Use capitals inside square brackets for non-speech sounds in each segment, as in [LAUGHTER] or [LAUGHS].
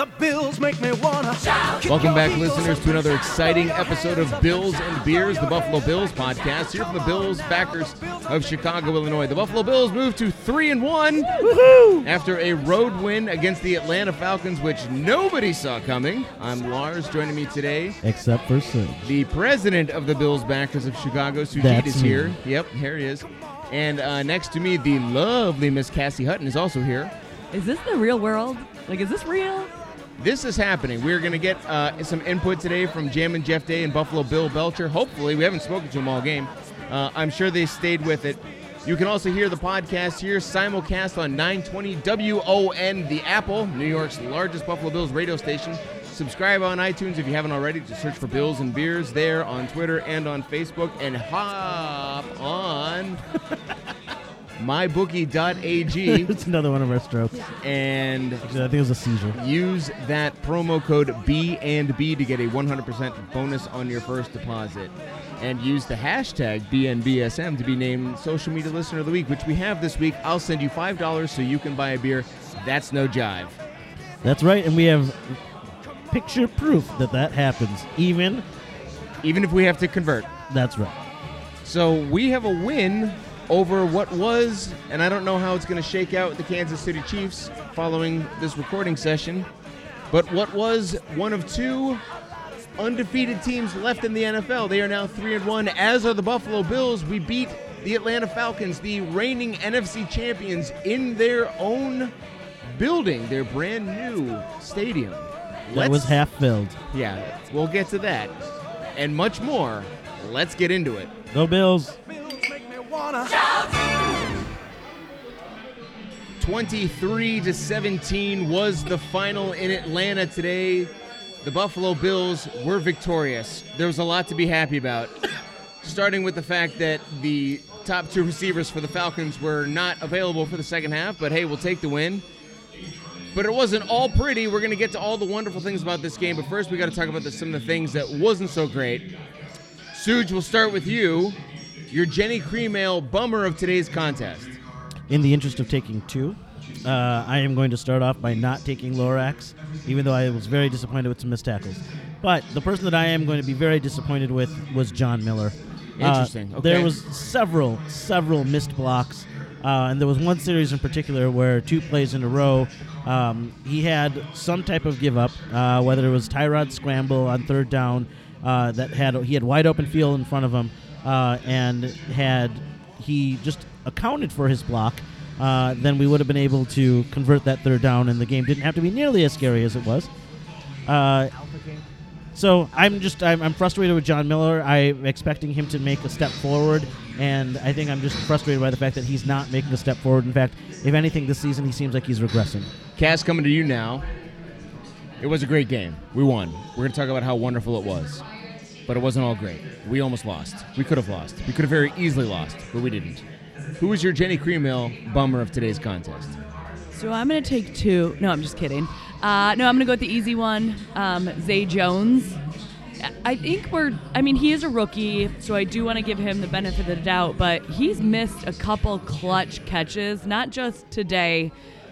The Bills make me wanna shout. Welcome back, listeners, to another exciting episode of Bills and Beers, the Buffalo Bills podcast. Here from the Bills backers of Chicago, Illinois. The Buffalo Bills moved to three and one Woo-hoo! after a road win against the Atlanta Falcons, which nobody saw coming. I'm Lars. Joining me today, Except for Serge. the president of the Bills backers of Chicago, Sujit, That's is me. here. Yep, here he is. And uh, next to me, the lovely Miss Cassie Hutton is also here. Is this the real world? Like, is this real? This is happening. We're going to get uh, some input today from Jam and Jeff Day and Buffalo Bill Belcher. Hopefully, we haven't spoken to them all game. Uh, I'm sure they stayed with it. You can also hear the podcast here, simulcast on 920 WON, the Apple, New York's largest Buffalo Bills radio station. Subscribe on iTunes if you haven't already. Just search for Bills and Beers there on Twitter and on Facebook. And hop on [LAUGHS] mybookie.ag [LAUGHS] it's another one of our strokes. and Actually, I think it was a seizure. Use that promo code B and B to get a 100% bonus on your first deposit. And use the hashtag BNBSM to be named Social Media Listener of the Week, which we have this week. I'll send you $5 so you can buy a beer. That's no jive. That's right, and we have picture proof that that happens. Even Even if we have to convert. that's right. So we have a win over what was, and I don't know how it's going to shake out with the Kansas City Chiefs following this recording session, but what was one of two undefeated teams left in the NFL. They are now 3 and 1 as are the Buffalo Bills. We beat the Atlanta Falcons, the reigning NFC champions in their own building, their brand new stadium. That was half filled. Yeah, we'll get to that and much more. Let's get into it. Go Bills. Bills 23 to 17 was the final in Atlanta today. The Buffalo Bills were victorious. There was a lot to be happy about. Starting with the fact that the top two receivers for the Falcons were not available for the second half, but hey, we'll take the win. But it wasn't all pretty. We're going to get to all the wonderful things about this game, but first we got to talk about the, some of the things that wasn't so great. Suge, we'll start with you. Your Jenny Cream Ale bummer of today's contest. In the interest of taking two, uh, I am going to start off by not taking Lorax, even though I was very disappointed with some missed tackles. But the person that I am going to be very disappointed with was John Miller. Uh, Interesting, okay. There was several, several missed blocks, uh, and there was one series in particular where two plays in a row, um, he had some type of give up, uh, whether it was Tyrod scramble on third down uh, that had he had wide open field in front of him, uh, and had he just accounted for his block, uh, then we would have been able to convert that third down, and the game didn't have to be nearly as scary as it was. Uh, so I'm just I'm, I'm frustrated with John Miller. I'm expecting him to make a step forward, and I think I'm just frustrated by the fact that he's not making a step forward. In fact, if anything, this season he seems like he's regressing. Cass, coming to you now. It was a great game. We won. We're going to talk about how wonderful it was. But it wasn't all great. We almost lost. We could have lost. We could have very easily lost, but we didn't. Who was your Jenny Cream Ale bummer of today's contest? So I'm going to take two. No, I'm just kidding. Uh, no, I'm going to go with the easy one. Um, Zay Jones. I think we're, I mean, he is a rookie, so I do want to give him the benefit of the doubt, but he's missed a couple clutch catches, not just today,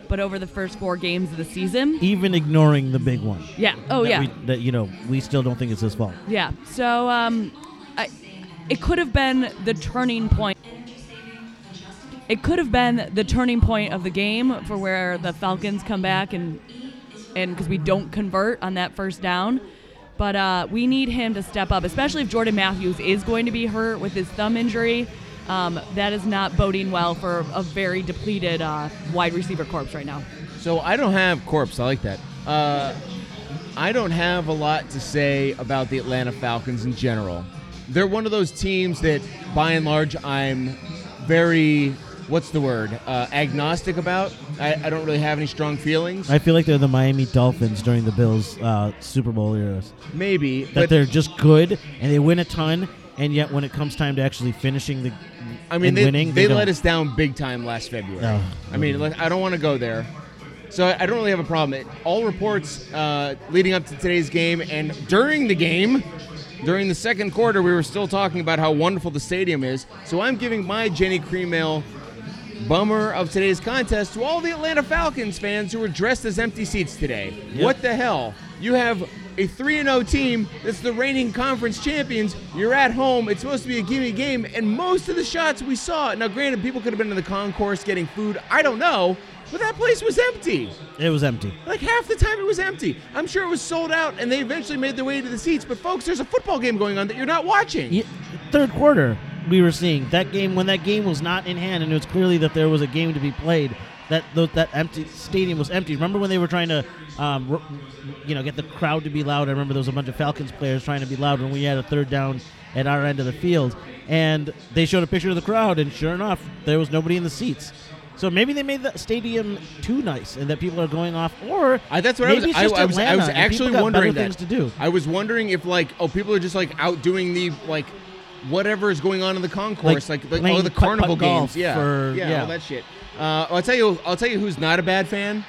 but over the first four games of the season. Even ignoring the big one. Yeah. Oh, that yeah. We, that you know we still don't think it's his fault. Yeah. So um, I, it could have been the turning point. It could have been the turning point of the game for where the Falcons come back and and because we don't convert on that first down. But uh, we need him to step up, especially if Jordan Matthews is going to be hurt with his thumb injury. Um, that is not boding well for a very depleted uh, wide receiver corps right now. So I don't have corpse. I like that. Uh, I don't have a lot to say about the Atlanta Falcons in general. They're one of those teams that, by and large, I'm very what's the word uh, agnostic about. I, I don't really have any strong feelings. I feel like they're the Miami Dolphins during the Bills uh, Super Bowl years. Maybe, That but they're just good and they win a ton, and yet when it comes time to actually finishing the I mean, they, winning, they, they let us down big time last February. Oh. I mean, I don't want to go there. So I don't really have a problem. It, all reports uh, leading up to today's game and during the game, during the second quarter, we were still talking about how wonderful the stadium is. So I'm giving my Jenny Cream Ale bummer of today's contest to all the Atlanta Falcons fans who were dressed as empty seats today. Yep. What the hell? You have a 3 0 team that's the reigning conference champions. You're at home. It's supposed to be a gimme game. And most of the shots we saw, now granted, people could have been in the concourse getting food. I don't know. But that place was empty. It was empty. Like half the time it was empty. I'm sure it was sold out and they eventually made their way to the seats. But folks, there's a football game going on that you're not watching. Ye- third quarter, we were seeing that game when that game was not in hand, and it was clearly that there was a game to be played. That that empty stadium was empty. Remember when they were trying to, um, r- you know, get the crowd to be loud? I remember there was a bunch of Falcons players trying to be loud when we had a third down at our end of the field, and they showed a picture of the crowd, and sure enough, there was nobody in the seats. So maybe they made the stadium too nice, and that people are going off, or I, that's what I was. I, I was. I was actually wondering that. to do. I was wondering if like, oh, people are just like out doing the like, whatever is going on in the concourse, like, like, oh, playing the carnival games, yeah, for- yeah, yeah. all that shit. Uh, I'll tell you. I'll tell you who's not a bad fan.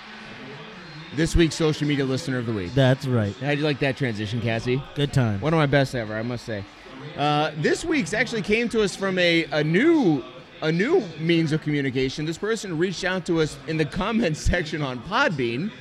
This week's social media listener of the week. That's right. How'd you like that transition, Cassie? Good time. One of my best ever, I must say. Uh, this week's actually came to us from a, a new a new means of communication. This person reached out to us in the comments [LAUGHS] section on Podbean,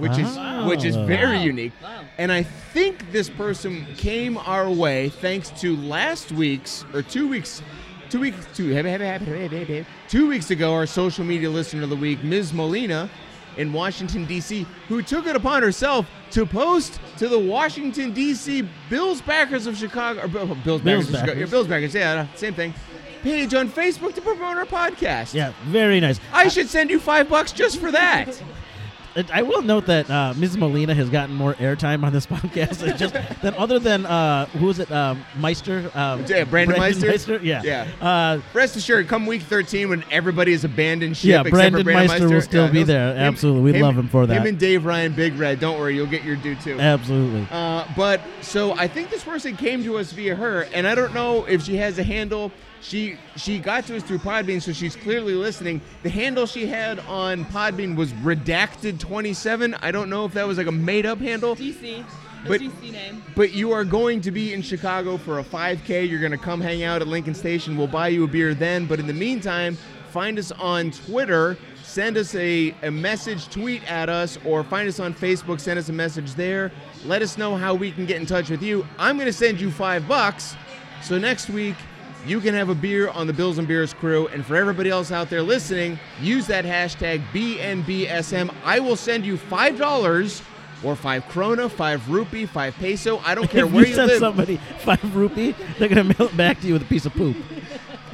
which is which is very Wow. unique. Wow. And I think this person came our way thanks to last week's or two weeks. Two weeks, two, [LAUGHS] two weeks ago, our social media listener of the week, Ms. Molina, in Washington D.C., who took it upon herself to post to the Washington D.C. Bills backers of Chicago, or Bill- Bills backers, of Chicago, yeah, Bills backers, yeah, same thing. Page on Facebook to promote our podcast. Yeah, very nice. I should send you five bucks just for that. I- I will note that uh, Ms. Molina has gotten more airtime on this [LAUGHS] podcast. It's just that other than uh, who was it, um, Meister? Um, Yeah, Brandon Meister? Yeah, Yeah. Uh, Rest assured, come week 13 when everybody has abandoned ship. Yeah, Brandon Brandon Meister will still be he'll- there. Absolutely. We love him for that. Him and Dave Ryan, Big Red. Don't worry, you'll get your due too. absolutely. Uh, but so I think this person came to us via her, and I don't know if she has a handle. She she got to us through Podbean, so she's clearly listening. The handle she had on Podbean was redacted27. I don't know if that was like a made up handle. DC. But- DC name. But you are going to be in Chicago for a 5K. You're going to come hang out at Lincoln Station. We'll buy you a beer then. But in the meantime, find us on Twitter. Send us a, a message, tweet at us, or find us on Facebook. Send us a message there. Let us know how we can get in touch with you. I'm going to send you five bucks. So next week, you can have a beer on the Bills and Beers crew. And for everybody else out there listening, use that hashtag BNBSM. I will send you $5 or five krona, five rupee, five peso. I don't [LAUGHS] care if where you you send live. somebody five rupee, they're gonna mail it back to you with a piece of poop.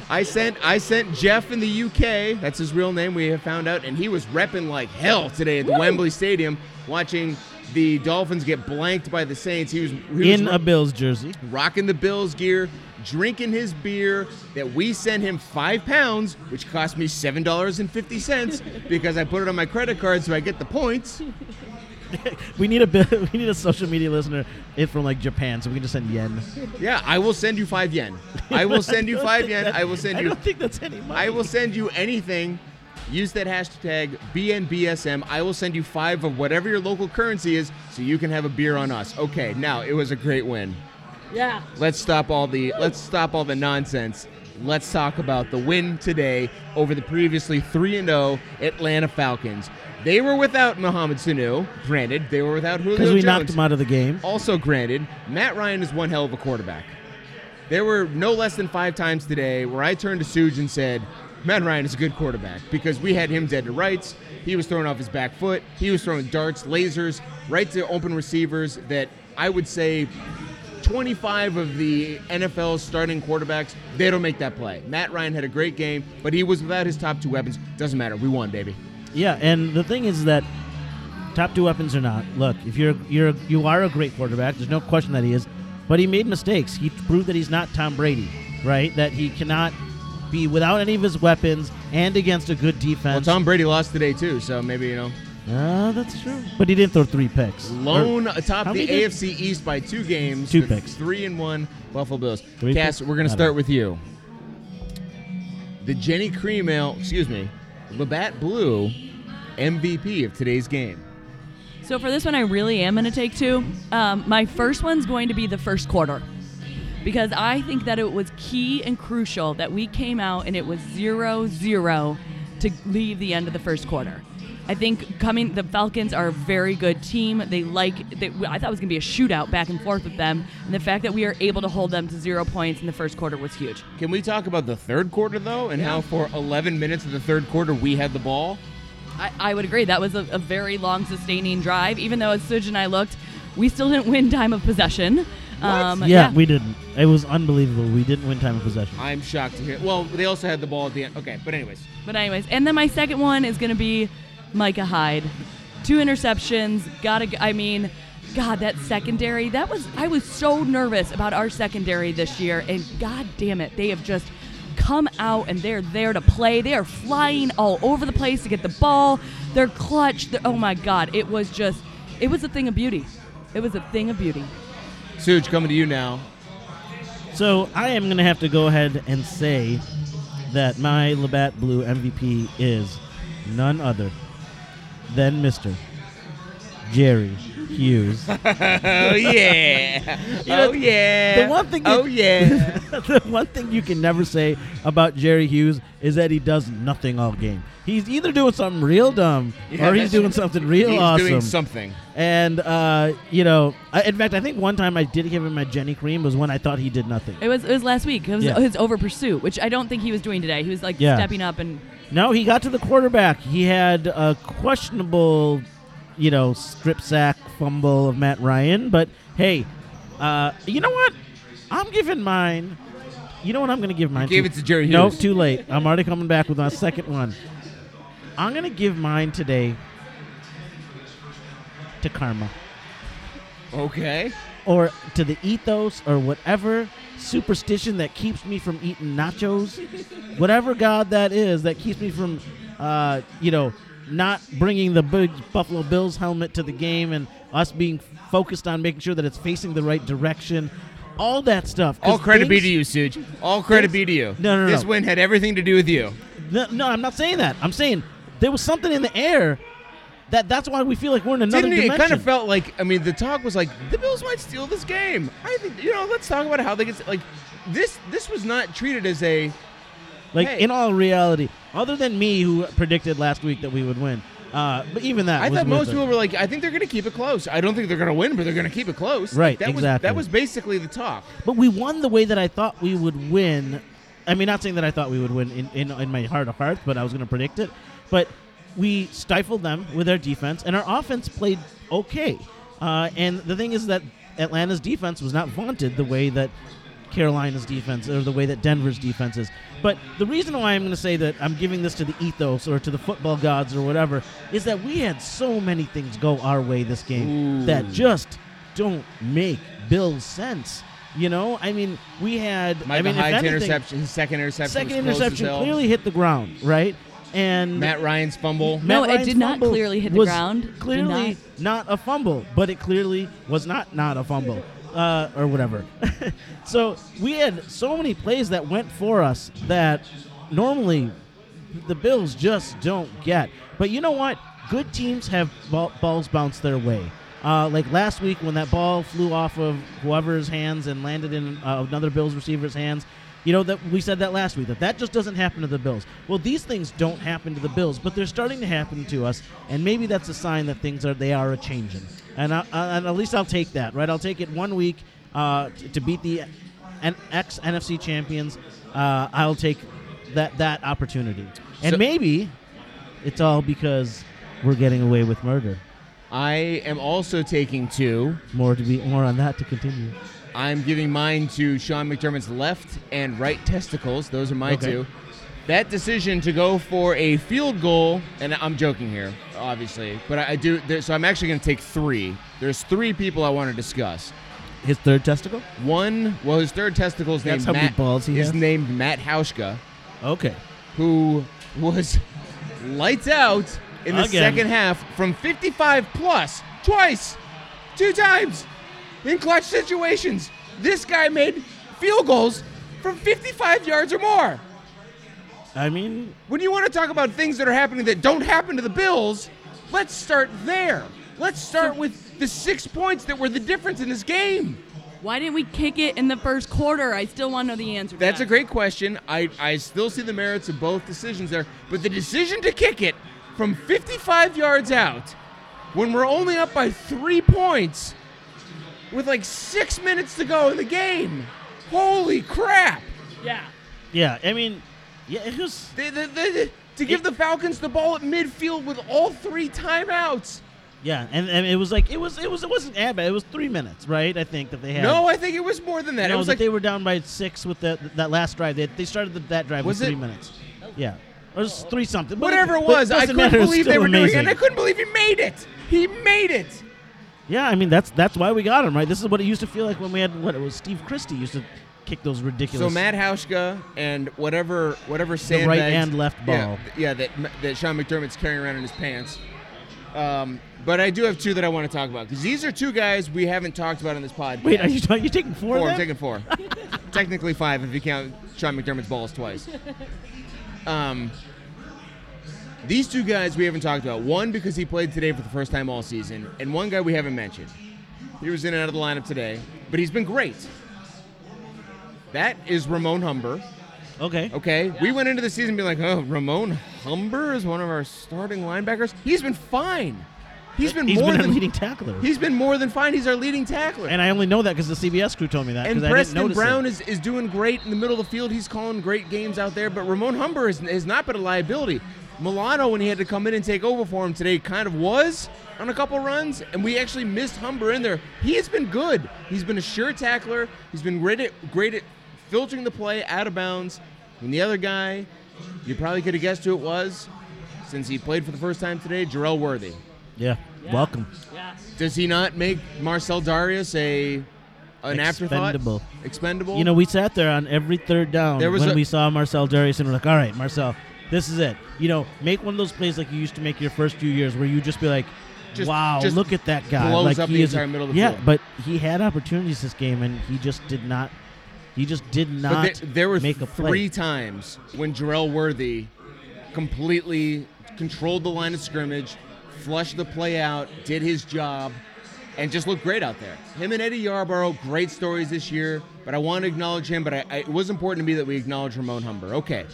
I sent I sent Jeff in the UK. That's his real name. We have found out, and he was repping like hell today at the Wembley Stadium, watching the Dolphins get blanked by the Saints. He was he In was a Bills jersey. rocking the Bills gear, drinking his beer that we sent him five pounds, which cost me seven dollars and fifty cents because I put it on my credit card so I get the points. [LAUGHS] We need a [LAUGHS] we need a social media listener in from like Japan, so we can just send yen. Yeah, I will send you five yen. I will send you five yen. I will send [LAUGHS] you. I don't think that's any money. I will send you anything. Use that hashtag BNBSM. I will send you five of whatever your local currency is so you can have a beer on us. Okay, now it was a great win. Yeah. Let's stop all the let's stop all the nonsense. Let's talk about the win today over the previously 3 and 0 Atlanta Falcons. They were without Mohamed Sanu. Granted, they were without Julio because we Jones. knocked him out of the game. Also, granted, Matt Ryan is one hell of a quarterback. There were no less than five times today where I turned to Suge and said, Matt Ryan is a good quarterback because we had him dead to rights. He was throwing off his back foot. He was throwing darts, lasers, right to open receivers that I would say 25 of the NFL's starting quarterbacks, they don't make that play. Matt Ryan had a great game, but he was without his top two weapons. Doesn't matter. We won, baby. Yeah, and the thing is that top two weapons or not, look, if you're you're you are a great quarterback, there's no question that he is, but he made mistakes. He proved that he's not Tom Brady, right? That he cannot be without any of his weapons and against a good defense. Well. Tom Brady lost today, too, so maybe, you know. Ah, that's true. But he didn't throw three picks. Lone Or- atop the many did- AFC East by two games. Two picks. Three and one Buffalo Bills. Three Cass, picks? we're going to start with you. The Jenny Cream Ale, excuse me, Labatt Blue MVP of today's game. So for this one, I really am going to take two. Um, my first one's going to be the first quarter because I think that it was key and crucial that we came out and it was zero zero to leave the end of the first quarter. I think coming the Falcons are a very good team. They like they, I thought it was going to be a shootout back and forth with them, and the fact that we are able to hold them to zero points in the first quarter was huge. Can we talk about the third quarter though, and how for 11 minutes of the third quarter we had the ball? I, I would agree. That was a, a very long, sustaining drive. Even though as Suj and I looked, we still didn't win time of possession. Um, yeah, we didn't. It was unbelievable. We didn't win time of possession. I'm shocked to hear. Well, they also had the ball at the end. Okay, but anyways, But anyways, and then my second one is going to be Micah Hyde. Two interceptions. Got to. I mean, God, that secondary. That was. I was so nervous about our secondary this year, and God damn it, they have just come out and they're there to play. They are flying all over the place to get the ball. They're clutch. They're, oh my God, it was just. It was a thing of beauty. It was a thing of beauty. Suge, coming to you now. So I am going to have to go ahead and say that my Labatt Blue MVP is none other than Mr. Jerry Hughes. [LAUGHS] Oh yeah. know, oh yeah. the one thing Oh that- yeah. [LAUGHS] the one thing you can never say about Jerry Hughes is that he does nothing all game. He's either doing something real dumb Yeah, or he's doing something real He's awesome. doing something. and uh, you know, I, in fact, I think one time I did give him my Jenny Cream was when I thought he did nothing. It was. It was last week. It was Yeah. his over pursuit, which I don't think he was doing today. He was like Yeah. stepping up and No, he got to the quarterback. He had a questionable, you know, strip sack fumble of Matt Ryan. But hey, uh, you know what? I'm giving mine. You know what I'm going to give mine? gave to? it to Jerry No, Hughes. too late. I'm already coming back with my second one. I'm going to give mine today to karma Okay. or to the ethos or whatever superstition that keeps me from eating nachos, whatever god that is that keeps me from, uh, you know, not bringing the big Buffalo Bills helmet to the game and us being focused on making sure that it's facing the right direction, all that stuff. All credit be to you, Suge. All credit things- be to you. No, no, no, This no. win had everything to do with you. No, no, I'm not saying that. I'm saying there was something in the air that that's why we feel like we're in another Didn't it? It dimension. kind of felt like I mean the talk was like the Bills might steal this game. I think you know. Let's talk about how they get like this. This was not treated as a Like Hey. in all reality, other than me who predicted last week that we would win, uh, but even that I was thought most it. people were like, I think they're going to keep it close. I don't think they're going to win, but they're going to keep it close. Right, That was exactly. that was basically the talk. But we won the way that I thought we would win. I mean, not saying that I thought we would win in, in, in my heart of hearts, but I was going to predict it. But we stifled them with our defense, and our offense played okay. Uh, and the thing is that Atlanta's defense was not vaunted the way that Carolina's defense or the way that Denver's defense is. But the reason why I'm going to say that I'm giving this to the ethos or to the football gods or whatever is that we had so many things go our way this game that just don't make Bills sense. You know, I mean, we had I Micah mean, if Hyde's anything, interception, his second interception, second was close as interception clearly hit the ground, right? And Matt Ryan's fumble. No, Matt it did not clearly hit the was ground. Did Clearly not. a fumble, but it clearly was not not a fumble, uh, or whatever. [LAUGHS] so we had so many plays that went for us that normally the Bills just don't get. But you know what? Good teams have ball, balls bounce their way. Uh, like last week when that ball flew off of whoever's hands and landed in uh, another Bills receiver's hands. You know that we said that last week that that just doesn't happen to the Bills. Well, these things don't happen to the Bills, but they're starting to happen to us, and maybe that's a sign that things are they are a changing. And, I, I- and at least I'll take that, right? I'll take it one week uh, t- to beat the N- ex NFC champions. Uh, I'll take that that opportunity, and So- maybe it's all because we're getting away with murder. I am also taking two. More to be more on that to continue. I'm giving mine to Sean McDermott's left and right testicles. Those are my Okay. two. That decision to go for a field goal, and I'm joking here, obviously, but I, I do. There, so I'm actually going to take three. There's three people I want to discuss. His third testicle. One, well, his third testicle is That's named how Matt. balls he is has? named Matt Hauschka, Okay. who was [LAUGHS] lights out in the Again. second half from 55 plus twice, two times in clutch situations. This guy made field goals from 55 yards or more. I mean, When you want to talk about things that are happening that don't happen to the Bills, let's start there. Let's start with the six points that were the difference in this game. Why didn't we kick it in the first quarter? I still want to know the answer. to That's that. a great question. I, I still see the merits of both decisions there, but the decision to kick it from 55 yards out when we're only up by three points with like six minutes to go in the game. Holy crap! Yeah. Yeah, I mean, yeah, it was. The- the- the- to give the Falcons the ball at midfield with all three timeouts. Yeah, and, and it was like it was it was it wasn't that bad. It was three minutes, right? I think that they had. No, I think it was more than that. no, it was that like they were down by six with that that last drive. They, they started the, that drive Was with three minutes. Yeah, it was three something. But whatever it was. I couldn't matter, it's believe they still were doing it, and I couldn't believe he made it. He made it. Yeah, I mean that's that's why we got him, right? This is what it used to feel like when we had what it was. Steve Christie used to kick those ridiculous. So Matt Hauschka and whatever whatever right sandbags, and left ball. th- Yeah, that that Sean McDermott's carrying around in his pants. Um, but I do have two that I want to talk about because these are two guys we haven't talked about on this pod. Wait, are you are you taking four? four? I'm taking four. [LAUGHS] Technically five if you count Sean McDermott's balls twice. Um, these two guys we haven't talked about. One because he played today for the first time all season, and one guy we haven't mentioned. He was in and out of the lineup today, but he's been great. That is Ramon Humber. Okay. Okay, we went into the season being like, oh, Ramon Humber is one of our starting linebackers. He's been fine. He's been He's more been than our leading tackler. He's been more than fine. He's our leading tackler. and I only know that because the CBS crew told me that. And 'cause I didn't Preston Brown it. is, is doing great in the middle of the field. He's calling great games out there. But Ramon Humber has, has not been a liability. Milano, when he had to come in and take over for him today, kind of was on a couple runs, and we actually missed Humber in there. He has been good. He's been a sure tackler. He's been great at, great at filtering the play out of bounds. And the other guy, you probably could have guessed who it was, since he played for the first time today, Jerel Worthy. Yeah. Welcome. Yeah. Does he not make Marcell Dareus a an afterthought? Expendable. Expendable. You know, we sat there on every third down There was when a- we saw Marcell Dareus, and we're like, all right, Marcell, this is it. You know, make one of those plays like you used to make your first few years, where you just be like, Just- wow, just look at that guy. blows like up he the is entire middle of the yeah, field. but he had opportunities this game, and he just did not. He just did But not there, there were make a play. three times when Jerel Worthy completely controlled the line of scrimmage, flushed the play out, did his job, and just looked great out there. Him and Eddie Yarbrough, great stories this year. But I want to acknowledge him. But I, I, it was important to me that we acknowledge Ramon Humber. Okay.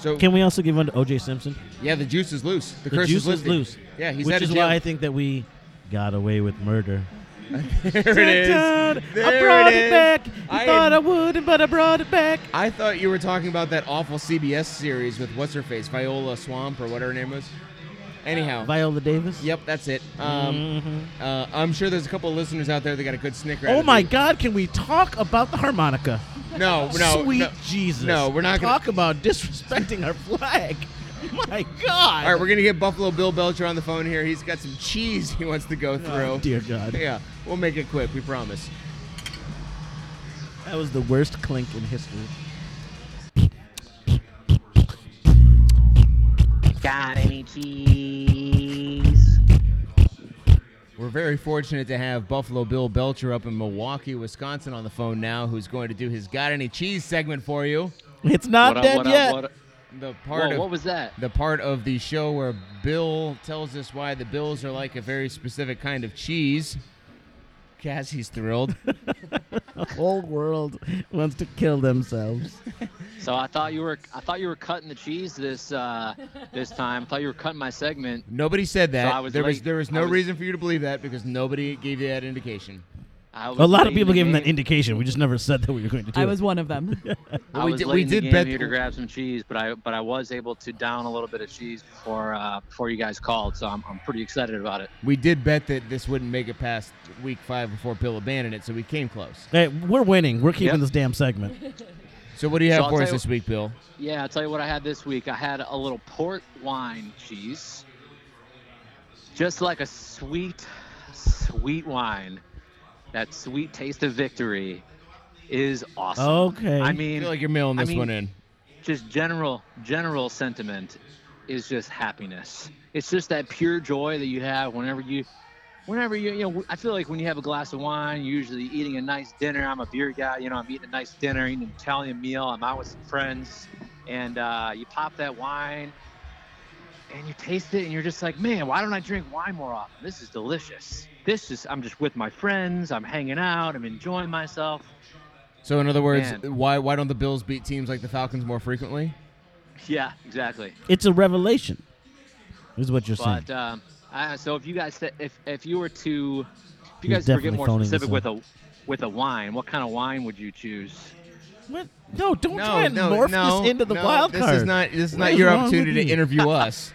So Can we also give one to O.J. Simpson? yeah, the juice is loose. The, The curse juice is lifted. loose. Yeah, he's which is why I think that we got away with murder. [LAUGHS] there it is. Dun, There I brought it, is. back. You I thought I wouldn't, but I brought it back. I thought you were talking about that awful CBS series with what's her face, Viola Swamp or whatever her name was. Anyhow, Viola Davis. yep, that's it. Um, Mhm. uh, I'm sure there's a couple of listeners out there that got a good snicker. Oh my God! Can we talk about the harmonica? No, no, Sweet no. Jesus! No, we're not gonna- talk about disrespecting our flag. My God! All right, we're gonna get Buffalo Bill Belcher on the phone here. He's got some cheese he wants to go through. Oh, dear God, Yeah, we'll make it quick. We promise. that was the worst clink in history. Got any cheese? We're very fortunate to have Buffalo Bill Belcher up in Milwaukee, Wisconsin, on the phone now, who's going to do his "Got Any Cheese" segment for you. It's not what dead up, yet. Up, what, up? The part Whoa, of what was that? the part of the show where Bill tells us why the Bills are like a very specific kind of cheese. Cassie's thrilled. [LAUGHS] The whole world wants to kill themselves. [LAUGHS] So I thought you were I thought you were cutting the cheese this uh, this time. I thought you were cutting my segment. Nobody said that. So I was there was there was no was- reason for you to believe that because nobody gave you that indication. I was A lot of people gave him that indication. We just never said that we were going to do I it. was one of them. [LAUGHS] I we was did- we in the did game bet- here to grab some cheese, but I but I was able to down a little bit of cheese before uh, before you guys called, so I'm, I'm pretty excited about it. We did bet that this wouldn't make it past week five before Bill abandoned it, so we came close. Hey, we're winning. We're keeping Yep. this damn segment. [LAUGHS] So what do you have I'll for us this week, Bill? Yeah, I'll tell you what I had this week. I had a little port wine cheese, just like a sweet, sweet wine. That sweet taste of victory is awesome. Okay. I mean, I mean, feel like you're mailing I this mean- one in. just general general sentiment is just happiness. It's just that pure joy that you have whenever you whenever you you know I feel like when you have a glass of wine, you're usually eating a nice dinner. I'm a beer guy, you know, I'm eating a nice dinner, eating an Italian meal, I'm out with some friends and uh, you pop that wine and you taste it and you're just like, man, why don't I drink wine more often? This is delicious. This is I'm just with my friends, I'm hanging out, I'm enjoying myself. So in other words, Man. why why don't the Bills beat teams like the Falcons more frequently? Yeah, exactly. It's a revelation. This is what you're saying. But um, uh, so if you guys said- if if you were to if you He's guys were to get more phoning this specific with a with a wine, what kind of wine would you choose? What? No, don't No, try and no, morph no, this into the no, wild this card. is not this is What not is your wrong with opportunity to you? interview [LAUGHS] us.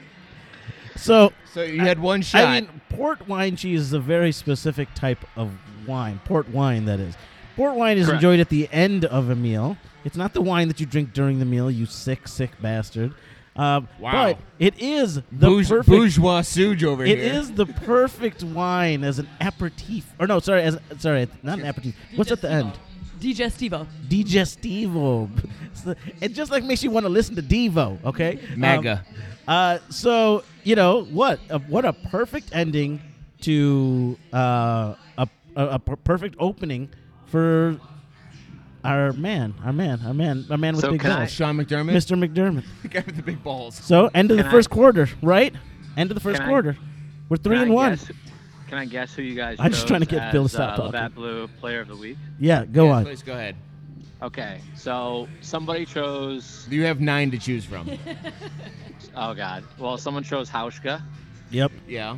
So So you had one shot. I mean, port wine cheese is a very specific type of wine. Port wine, that is. Port wine is Correct. enjoyed at the end of a meal. It's not the wine that you drink during the meal, you sick, sick bastard. Um, Wow. But it is the Bourge- perfect. bourgeois suge over It It is the perfect wine as an aperitif. Or no, sorry, as sorry, not an aperitif. What's at the end? Digestivo. Digestivo. So- [LAUGHS] it just like makes you want to listen to Devo. Okay. Um, uh, so you know what? Uh, what a perfect ending to uh, a, a, a perfect opening for our man, our man, our man, our man with So big can I- balls, Sean McDermott, Mr. McDermott. [LAUGHS] the guy with the big balls. So end of the Can I- first quarter, right? End of the first Can I- quarter. We're three Can and I one. guess- can I guess who you guys? I'm just trying to chose get Bill to as, stop uh, talking. Labatt Blue Player of the Week. Yeah, go Yes, on. Please go ahead. Okay, so somebody chose. You have nine to choose from. [LAUGHS] Oh God. Well, someone chose Hauschka. Yep. yeah.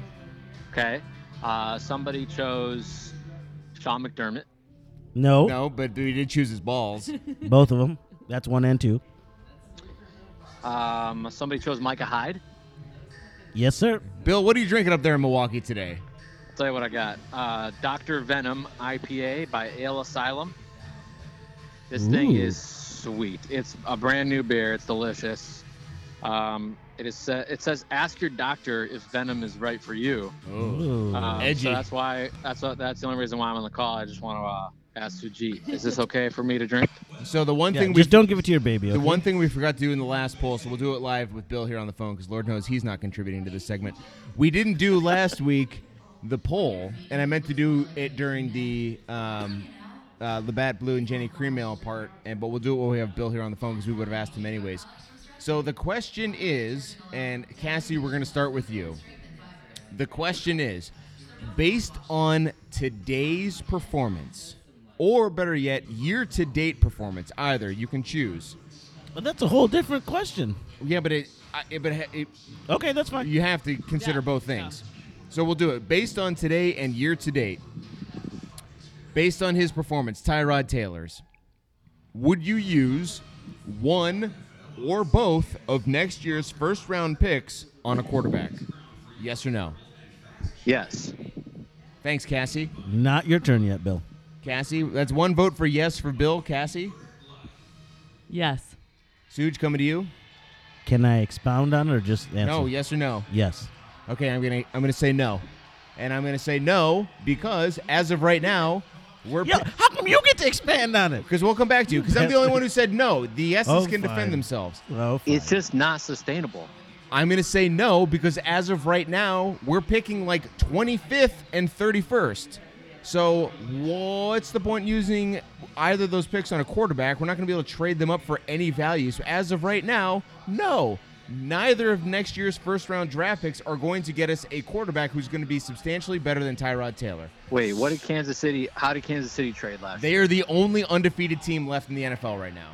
Okay. Uh, somebody chose Sean McDermott. No, No, but he did choose his balls. [LAUGHS] both of them. That's one and two. Um, somebody chose Micah Hyde. Yes, sir. Bill, what are you drinking up there in Milwaukee today? I'll tell you what I got. Uh, Dr. Venom IPA by Ale Asylum. This thing is sweet. It's a brand new beer. It's delicious. Um, it is. Uh, it says, "Ask your doctor if venom is right for you." Oh. Ooh. Um, Edgy. So that's why. That's what. That's the only reason why I'm on the call. I just want to uh, ask Sujit, is this okay for me to drink? So the one Yeah, thing we just don't give it to your baby. The okay? one thing we forgot to do in the last poll, so we'll do it live with Bill here on the phone because Lord knows he's not contributing to this segment. We didn't do last [LAUGHS] week the poll, and I meant to do it during the um, uh, Labatt Blue and Jenny Cream Ale part, and but we'll do it when we have Bill here on the phone because we would have asked him anyways. So the question is, and Cassie, we're going to start with you. The question is, based on today's performance, or better yet, year-to-date performance, either you can choose. But that's a whole different question. Yeah, but it, I, it but it, it, Okay, that's fine. you have to consider both things. So we'll do it based on today and year to date. Based on his performance, Tyrod Taylor's, would you use one or both of next year's first round picks on a quarterback? Yes or no? Yes. Thanks, Cassie. Not your turn yet, Bill. Cassie, that's one vote for yes for Bill. Cassie, Yes. Suge, coming to you. Can I expound on it or just answer? No, yes or no? Yes. Okay, I'm gonna I'm gonna say no, and I'm gonna say no because as of right now, we're Yeah, how come you get to expand on it? because we'll come back to you because I'm the only one who said no. The yeses Oh, can fine. defend themselves. Oh, It's just not sustainable. I'm gonna say no because as of right now, we're picking like 25th and 31st. So what's the point using either of those picks on a quarterback? We're not gonna be able to trade them up for any value. So as of right now, no. Neither of next year's first round draft picks are going to get us a quarterback who's going to be substantially better than Tyrod Taylor. Wait, what did Kansas City? How did Kansas City trade last? year? They are the only undefeated team left in the NFL right now.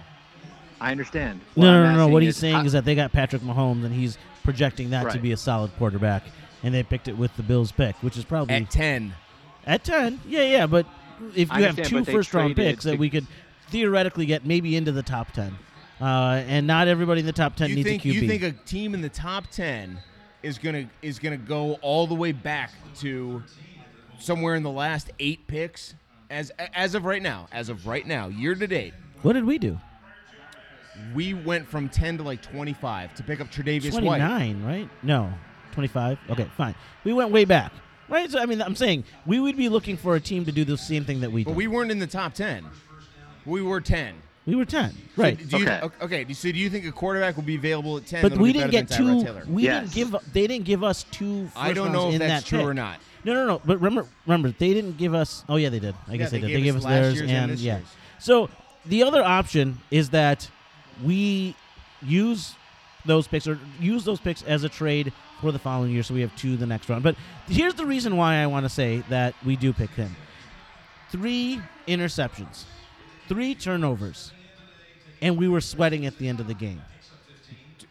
I understand. No, What no, I'm no, no. What he's is, saying is that they got Patrick Mahomes and he's projecting that to be a solid quarterback, and they picked it with the Bills pick, which is probably At 10. At 10, yeah, yeah, but if I you have understand, two but they first round picks that we could theoretically get maybe into the top 10. Uh, and not everybody in the top 10 You needs think a QB. you think a team in the top 10 is going to is going to go all the way back to somewhere in the last 8 picks as as of right now, as of right now, year to date. what did we do? We went from 10 to like 25 to pick up Tre'Davious White. 29, right? No, 25. Okay, fine. We went way back. Right? So I mean, I'm saying we would be looking for a team to do the same thing that we But did. we weren't in the top 10. We were 10. We were 10. So Right. do you, Okay. okay. So do you think a quarterback will be available at 10? but we didn't better get two. Taylor? We Yes. didn't give. They didn't give us two. First I don't know if in that's that true pick. or not. No, no, no. But remember, remember, they didn't give us. Oh yeah, they did. I Yeah, guess they, they did. gave They gave us us last theirs year's and and this yeah. year's. So the other option is that we use those picks or use those picks as a trade for the following year, so we have two the next round. But here's the reason why I want to say that we do pick him: three interceptions, three turnovers, and we were sweating at the end of the game.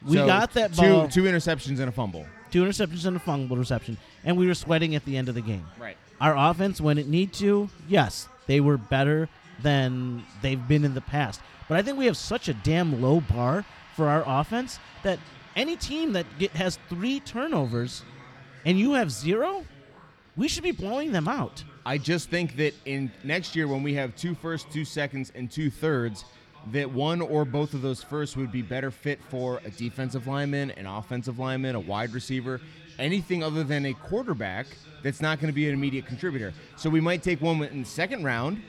We So, got that two, ball, two interceptions and a fumble. two interceptions and a fumble reception, and we were sweating at the end of the game. Right. Our offense, when it need to, yes, they were better than they've been in the past. But I think we have such a damn low bar for our offense that any team that get, has three turnovers and you have zero, we should be blowing them out. I just think that in next year when we have two firsts, two seconds, and two thirds, that one or both of those firsts would be better fit for a defensive lineman, an offensive lineman, a wide receiver, anything other than a quarterback that's not going to be an immediate contributor. So we might take one in the second round.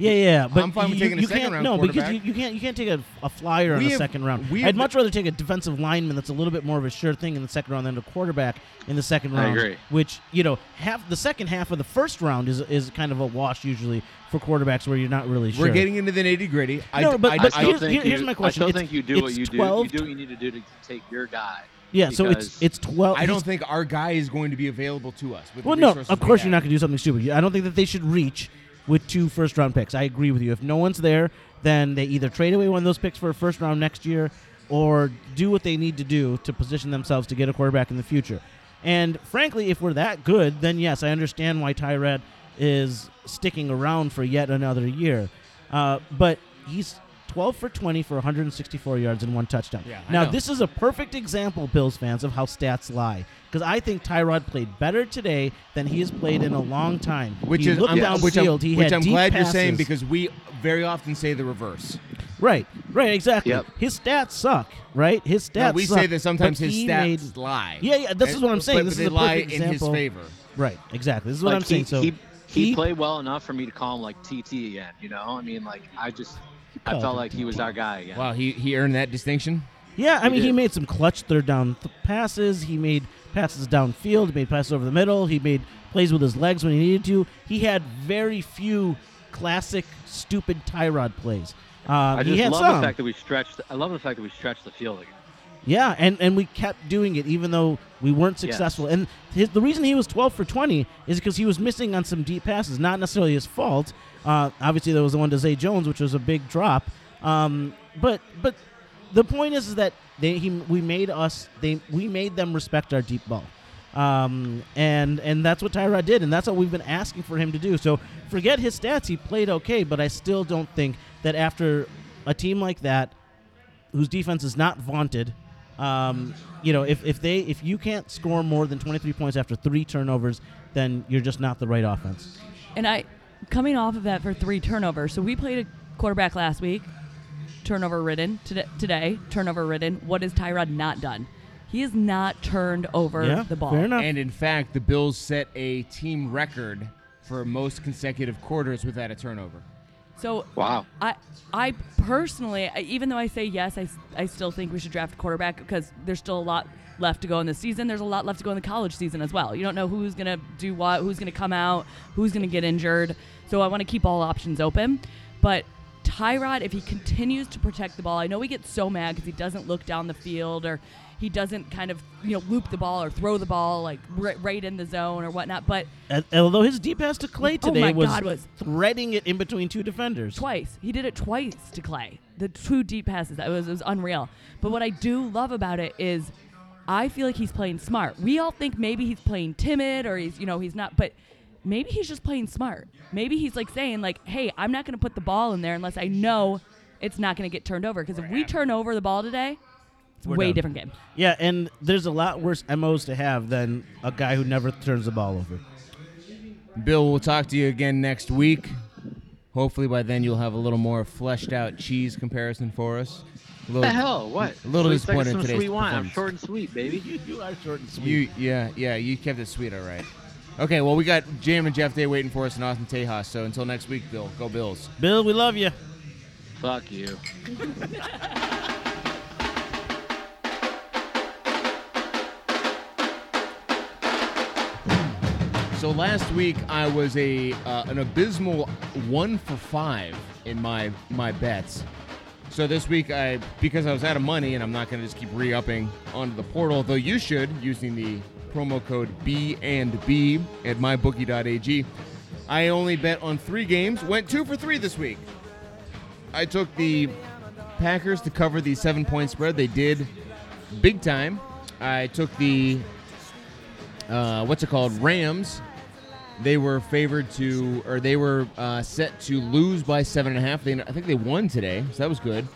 Yeah, yeah, but I'm fine with you, taking a you second can't, round No, because quarterback. you, you can't you can't take a, a flyer in We the have- second round. we I'd have- much rather take a defensive lineman that's a little bit more of a sure thing in the second round than a quarterback in the second I round. agree. Which you know, half the second half of the first round is is kind of a wash usually for quarterbacks where you're not really sure. We're getting into the nitty gritty. No, but- I but still here's- think here- here's you, my question. I still It's- think you do what it's you do. 12 You do what you need to do to take your guy. yeah, so it's because- it's twelve. I don't think our guy is going to be available to us. With Well, the no, resources of we course have. you're not going to do something stupid. I don't think that they should reach with two first round picks. I agree with you. If no one's there, then they either trade away one of those picks for a first round next year or do what they need to do to position themselves to get a quarterback in the future. And frankly, if we're that good, then yes, I understand why Tyrod is sticking around for yet another year. Uh, but he's 12 for 20 for 164 yards and one touchdown. Yeah, now, this is a perfect example, Bills fans, of how stats lie. Because I think Tyrod played better today than he has played in a long time. Which he is looked I'm, which I'm. He which I'm deep glad you're saying because we very often say the reverse. right, right, exactly. Yep. His stats suck. Right, his stats. No, we suck, say that sometimes his stats made- lie. Yeah, yeah, this is what I'm saying. But, This but is they a lie perfect in his favor. Right, exactly. This is what Like, I'm saying. So he, he he- played well enough for me to call him like TT again. You know, I mean, like I just I felt like he was our guy again. Wow, he, he earned that distinction. Yeah, I He mean, he did. made some clutch third down th- passes. He made passes downfield. He made passes over the middle. He made plays with his legs when he needed to. He had very few classic stupid Tyrod plays. Um, I he just had love some. the fact that we stretched. I love the fact that we stretched the field again. Yeah, and, and we kept doing it even though we weren't successful. And his, the reason he was 12 for 20 is because he was missing on some deep passes, not necessarily his fault. Uh, obviously, there was the one to Zay Jones, which was a big drop. Um, but but the point is, is that they he, we made us they we made them respect our deep ball. Um, and and that's what Tyrod did, and that's what we've been asking for him to do. So forget his stats; he played okay, but I still don't think that after a team like that, whose defense is not vaunted, um, you know, if, if they if you can't score more than 23 points after three turnovers, then you're just not the right offense. And I, coming off of that for three turnovers. So we played a quarterback last week, turnover ridden. Today, today turnover ridden. What has Tyrod not done? He has not turned over yeah, the ball. fair enough. And in fact, the Bills set a team record for most consecutive quarters without a turnover. So Wow. I, I personally, even though I say yes, I, I still think we should draft a quarterback because there's still a lot left to go in the season. There's a lot left to go in the college season as well. You don't know who's gonna do what, who's gonna come out, who's gonna get injured. So I want to keep all options open. But Tyrod, if he continues to protect the ball, I know we get so mad because he doesn't look down the field or he doesn't kind of you know loop the ball or throw the ball like right, right in the zone or whatnot. But And- although his deep pass to Clay Oh today my was, God, was- threading it in between two defenders. twice. He did it twice to Clay. The two deep passes. That was, it was unreal. But what I do love about it is I feel like he's playing smart. We all think maybe he's playing timid or he's, you know, he's not, but maybe he's just playing smart. Maybe he's like saying like, "Hey, I'm not going to put the ball in there unless I know it's not going to get turned over because if we turn over the ball today, it's a We're way done. different game." Yeah, and there's a lot worse MOs to have than a guy who never turns the ball over. Bill, we'll talk to you again next week. Hopefully, by then you'll have a little more fleshed out cheese comparison for us. A What little, the hell? What? a little We expect disappointed in some today's sweet wine. I'm short and sweet, baby. You, [LAUGHS] you are short and sweet. You, yeah, yeah, you kept it sweet, all right. Okay, well, we got Jam and Jeff Day waiting for us in Austin, Tejas. So until next week, Bill, go Bills. Bill, we love you. Fuck you. [LAUGHS] So last week I was a uh, an abysmal one for five in my my bets. So this week, I because I was out of money, and I'm not going to just keep re-upping onto the portal, though you should using the promo code B and B at mybookie.ag. I only bet on three games, went two for three this week. I took the Packers to cover the seven point spread. They did big time. I took the uh, what's it called Rams. They were favored to, or they were uh, set to lose by seven and a half. They, I think they won today, so that was good.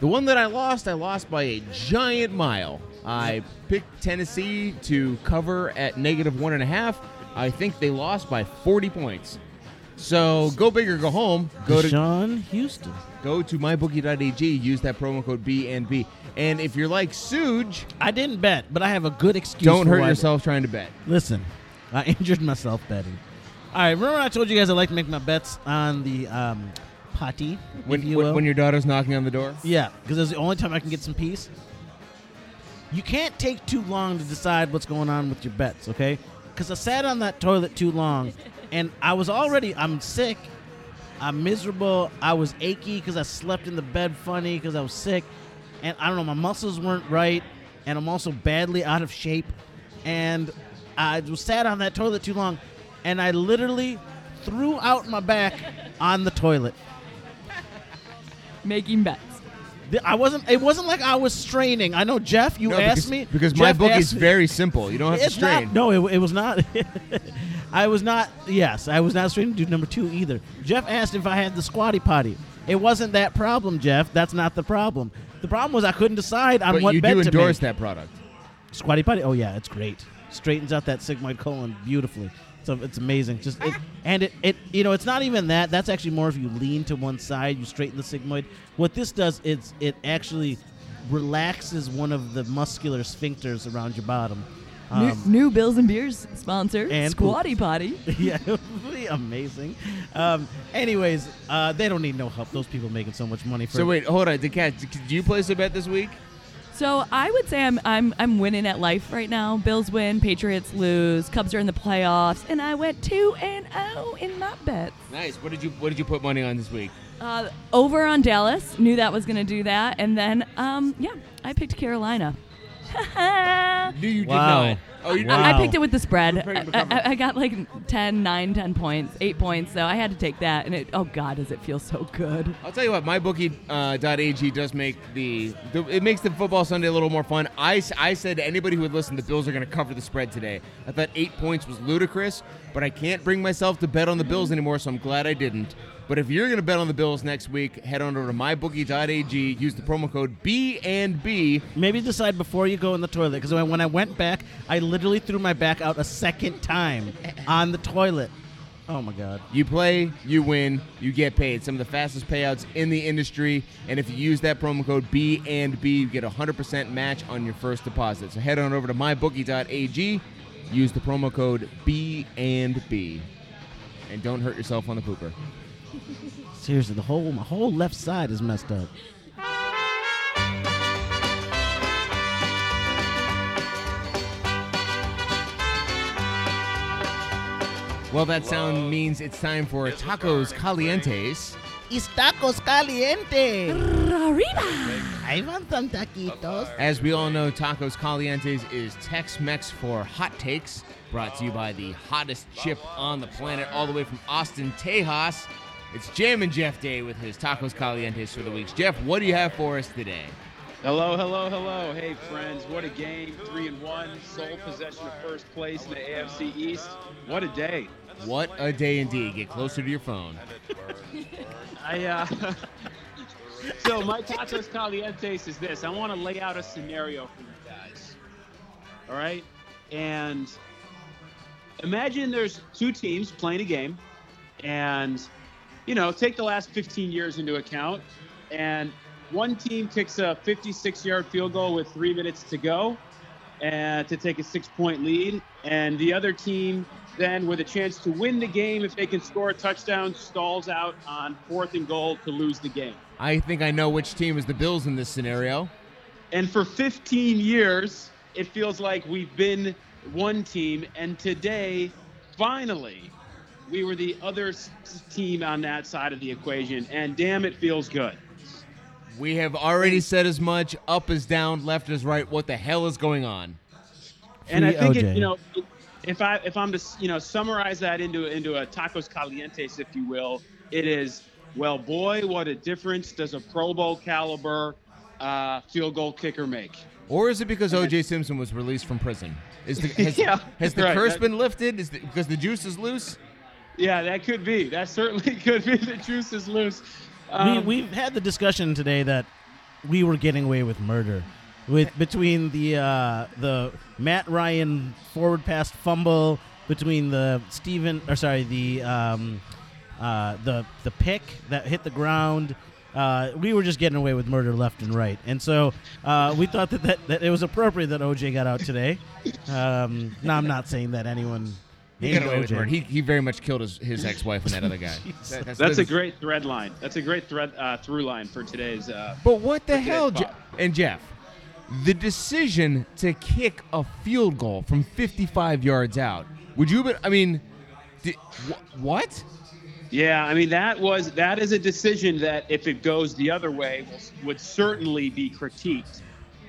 The one that I lost, I lost by a giant mile. I picked Tennessee to cover at negative one and a half. I think they lost by 40 points. So go big or go home. Go to Sean Houston. go to mybookie.ag. Use that promo code B and B. And if you're like Suge, I didn't bet, but I have a good excuse. don't for hurt yourself trying to bet. Listen, [LAUGHS] I injured myself betting. All right, remember I told you guys I like to make my bets on the um, potty, When, if you when, will? when your daughter's knocking on the door. Yeah, because it's the only time I can get some peace. You can't take too long to decide what's going on with your bets, okay? Because I sat on that toilet too long, [LAUGHS] and I was already I'm sick, I'm miserable, I was achy because I slept in the bed funny because I was sick, and I don't know my muscles weren't right, and I'm also badly out of shape, and I was sat on that toilet too long, and I literally threw out my back on the toilet. Making bets. I wasn't. It wasn't like I was straining. I know Jeff. You No, asked because, me because my book is me- very simple. You don't have to strain. not. No, it, it was not. [LAUGHS] I was not. Yes, I was not straining dude number two either. Jeff asked if I had the squatty potty. It wasn't that problem, Jeff. That's not the problem. The problem was I couldn't decide on but what you bet do to endorse that product. Squatty potty. Oh yeah, it's great. Straightens out that sigmoid colon beautifully. So it's amazing. Just it, and it, it you know it's not even that. That's actually more if you lean to one side, you straighten the sigmoid. What this does is it actually relaxes one of the muscular sphincters around your bottom. new, Um, new Bills and Beers sponsor, and Squatty Potty. [LAUGHS] yeah, it be amazing. Um, anyways, uh, they don't need no help. Those people making so much money for So wait, hold on. Did Kat, do you place a bet this week? So I would say I'm I'm I'm winning at life right now. Bills win, Patriots lose, Cubs are in the playoffs, and I went two and zero in my bets. Nice. What did you What did you put money on this week? Uh, over on Dallas, knew that was going to do that, and then um, yeah, I picked Carolina. I, No, you Wow. did not. Oh, you Wow. I picked it with the spread. You're picking the I. I, I got like 10, 9, 10 points, 8 points, so I had to take that, and it oh god, does it feel so good. I'll tell you what, mybookie.ag uh, does make the, the it makes the football Sunday a little more fun. I, I said to anybody who would listen, the Bills are going to cover the spread today. I thought eight points was ludicrous, but I can't bring myself to bet on the Bills anymore, so I'm glad I didn't. But if you're going to bet on the Bills next week, head on over to mybookie.ag, use the promo code B and B. Maybe decide before you go in the toilet because when I went back, I literally threw my back out a second time on the toilet. Oh my god. You play, you win, you get paid. Some of the fastest payouts in the industry. And if you use that promo code B and B, you get a 100% match on your first deposit. So head on over to mybookie.ag, use the promo code B and B, and don't hurt yourself on the pooper. Seriously, the whole my whole left side is messed up. Well, that sound means it's time for tacos calientes. It's tacos caliente. Arriba! I want some taquitos. As we all know, Tacos Calientes is Tex Mex for hot takes, brought to you by the hottest chip on the planet, all the way from Austin, Tejas. It's Jam and Jeff Day with his Tacos Calientes for the weeks. Jeff, what do you have for us today? Hello, hello, hello. Hey, friends. What a game. Three and one. Sole possession of first place in the AFC East. What a day. What a day indeed. Get closer to your phone. [LAUGHS] I, uh, [LAUGHS] so my tacos calientes is this. I want to lay out a scenario for you guys. All right? And imagine there's two teams playing a game and, you know, take the last 15 years into account and one team kicks a 56 yard field goal with three minutes to go and to take a six point lead. And the other team, then with a chance to win the game if they can score a touchdown, stalls out on fourth and goal to lose the game. I think I know which team is the Bills in this scenario. And for 15 years, it feels like we've been one team. And today, finally, we were the other s- team on that side of the equation. And damn, it feels good. We have already said as much. Up is down, left is right. What the hell is going on? and I think OJ. it, you know, if I if I'm to you know summarize that into into a tacos calientes, if you will, it is well, boy, what a difference does a Pro Bowl caliber uh, field goal kicker make? Or is it because O.J. Simpson was released from prison? Is the [LAUGHS] has, Yeah, has the right. curse been lifted? Is the, because the juice is loose? Yeah, that could be. That certainly [LAUGHS] could be. The juice is loose. Um, we, we've had the discussion today that we were getting away with murder with between the uh, the Matt Ryan forward pass fumble between the Steven or sorry the um, uh, the the pick that hit the ground. Uh, we were just getting away with murder left and right, and so uh, we thought that, that, that it was appropriate that OJ got out today. Um, now I'm not saying that anyone. He got away with murder. He, he very much killed his, his ex-wife and that other guy. [LAUGHS] That- that's a great thread line. That's a great thread uh, through line for today's. Uh, But what the hell, fine. Je- and Jeff? The decision to kick a field goal from 55 yards out. Would you? Be, I mean, di- wh- what? Yeah, I mean that was that is a decision that if it goes the other way will, would certainly be critiqued.